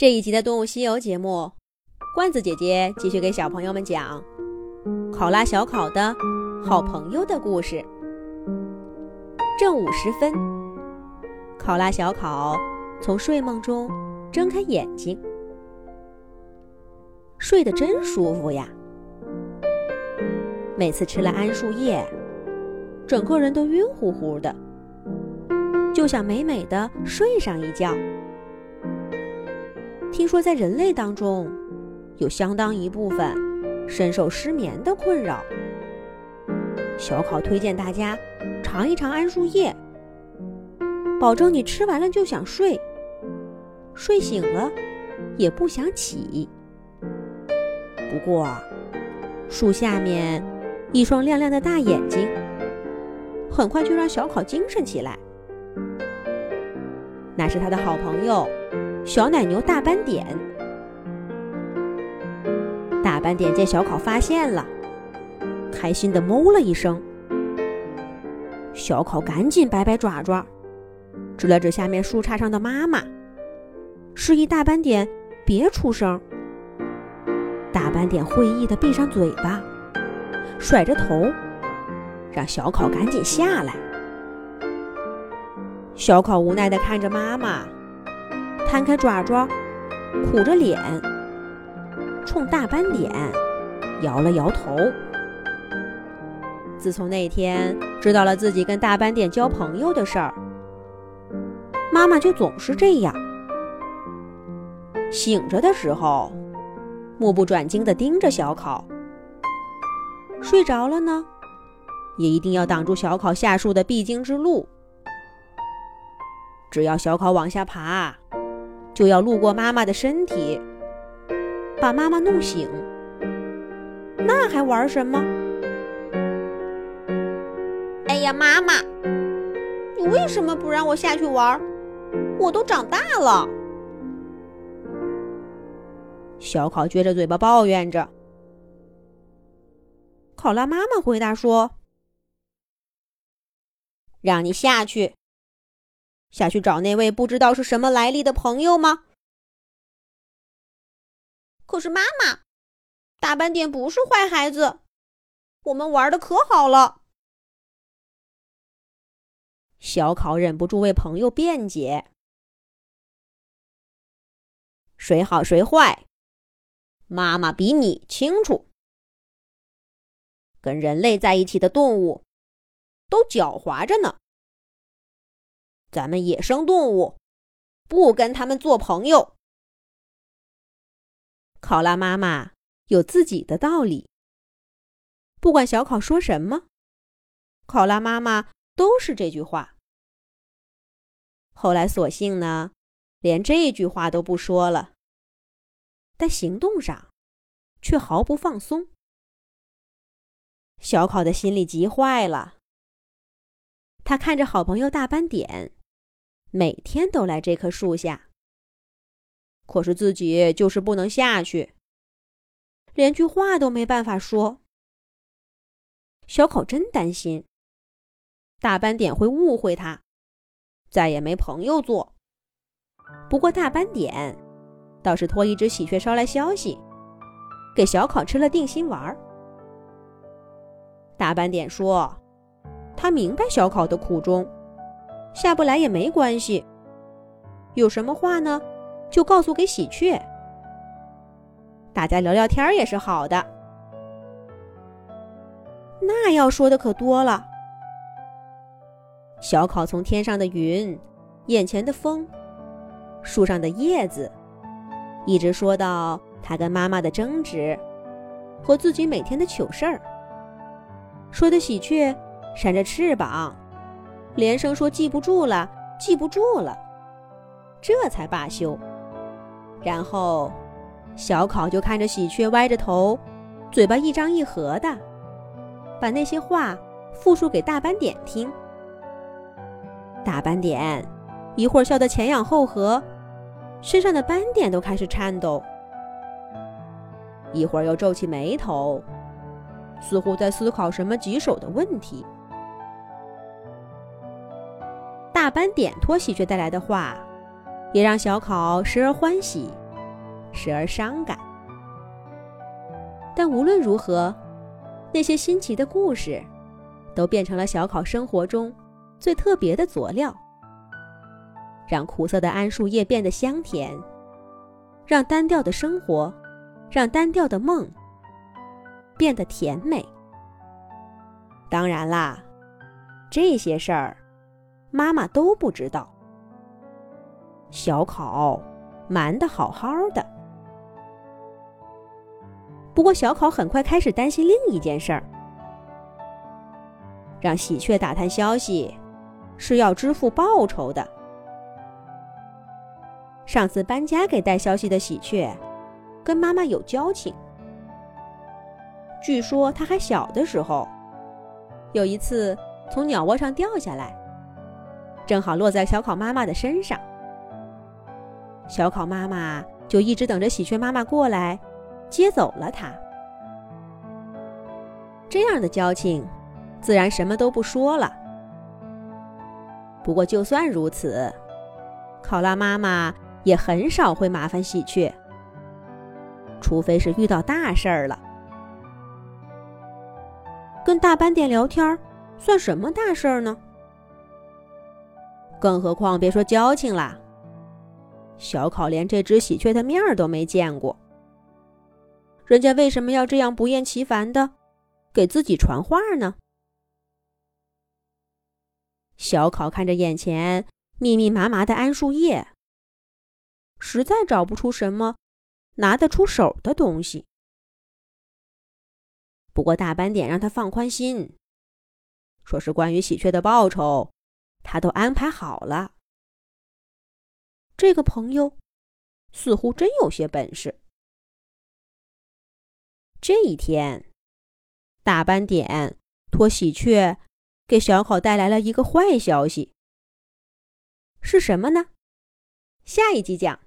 这一集的《动物西游》节目，罐子姐姐继续给小朋友们讲考拉小考的好朋友的故事。正午时分，考拉小考从睡梦中睁开眼睛，睡得真舒服呀！每次吃了桉树叶，整个人都晕乎乎的，就想美美的睡上一觉。听说在人类当中，有相当一部分深受失眠的困扰。小考推荐大家尝一尝桉树叶，保证你吃完了就想睡，睡醒了也不想起。不过，树下面一双亮亮的大眼睛，很快就让小考精神起来。那是他的好朋友。小奶牛大斑点，大斑点见小考发现了，开心的哞了一声。小考赶紧摆摆爪爪，指了指下面树杈上的妈妈，示意大斑点别出声。大斑点会意的闭上嘴巴，甩着头，让小考赶紧下来。小考无奈的看着妈妈。摊开爪爪，苦着脸，冲大斑点摇了摇头。自从那天知道了自己跟大斑点交朋友的事儿，妈妈就总是这样：醒着的时候，目不转睛地盯着小考；睡着了呢，也一定要挡住小考下树的必经之路。只要小考往下爬。就要路过妈妈的身体，把妈妈弄醒。那还玩什么？哎呀，妈妈，你为什么不让我下去玩？我都长大了。小考撅着嘴巴抱怨着。考拉妈妈回答说：“让你下去。”下去找那位不知道是什么来历的朋友吗？可是妈妈，大斑点不是坏孩子，我们玩的可好了。小考忍不住为朋友辩解：“谁好谁坏，妈妈比你清楚。跟人类在一起的动物，都狡猾着呢。”咱们野生动物不跟他们做朋友。考拉妈妈有自己的道理，不管小考说什么，考拉妈妈都是这句话。后来索性呢，连这句话都不说了，但行动上却毫不放松。小考的心里急坏了，他看着好朋友大斑点。每天都来这棵树下，可是自己就是不能下去，连句话都没办法说。小考真担心大斑点会误会他，再也没朋友做。不过大斑点倒是托一只喜鹊捎来消息，给小考吃了定心丸。大斑点说：“他明白小考的苦衷。”下不来也没关系，有什么话呢，就告诉给喜鹊。大家聊聊天也是好的。那要说的可多了。小考从天上的云、眼前的风、树上的叶子，一直说到他跟妈妈的争执和自己每天的糗事儿，说的喜鹊扇着翅膀。连声说记不住了，记不住了，这才罢休。然后，小考就看着喜鹊歪着头，嘴巴一张一合的，把那些话复述给大斑点听。大斑点一会儿笑得前仰后合，身上的斑点都开始颤抖；一会儿又皱起眉头，似乎在思考什么棘手的问题。大斑点托喜鹊带来的话，也让小考时而欢喜，时而伤感。但无论如何，那些新奇的故事，都变成了小考生活中最特别的佐料，让苦涩的桉树叶变得香甜，让单调的生活，让单调的梦变得甜美。当然啦，这些事儿妈妈都不知道。小考瞒得好好的，不过小考很快开始担心另一件事儿：让喜鹊打探消息是要支付报酬的。上次搬家给带消息的喜鹊，跟妈妈有交情。据说它还小的时候。有一次，从鸟窝上掉下来，正好落在小考妈妈的身上。小考妈妈就一直等着喜鹊妈妈过来接走了它。这样的交情，自然什么都不说了。不过，就算如此，考拉妈妈也很少会麻烦喜鹊，除非是遇到大事儿了。跟大斑点聊天，算什么大事儿呢？更何况别说交情啦，小考连这只喜鹊的面儿都没见过，人家为什么要这样不厌其烦的给自己传话呢？小考看着眼前密密麻麻的桉树叶，实在找不出什么拿得出手的东西。不过大斑点让他放宽心，说是关于喜鹊的报酬，他都安排好了。这个朋友似乎真有些本事。这一天，大斑点托喜鹊给小考带来了一个坏消息。是什么呢？下一集讲。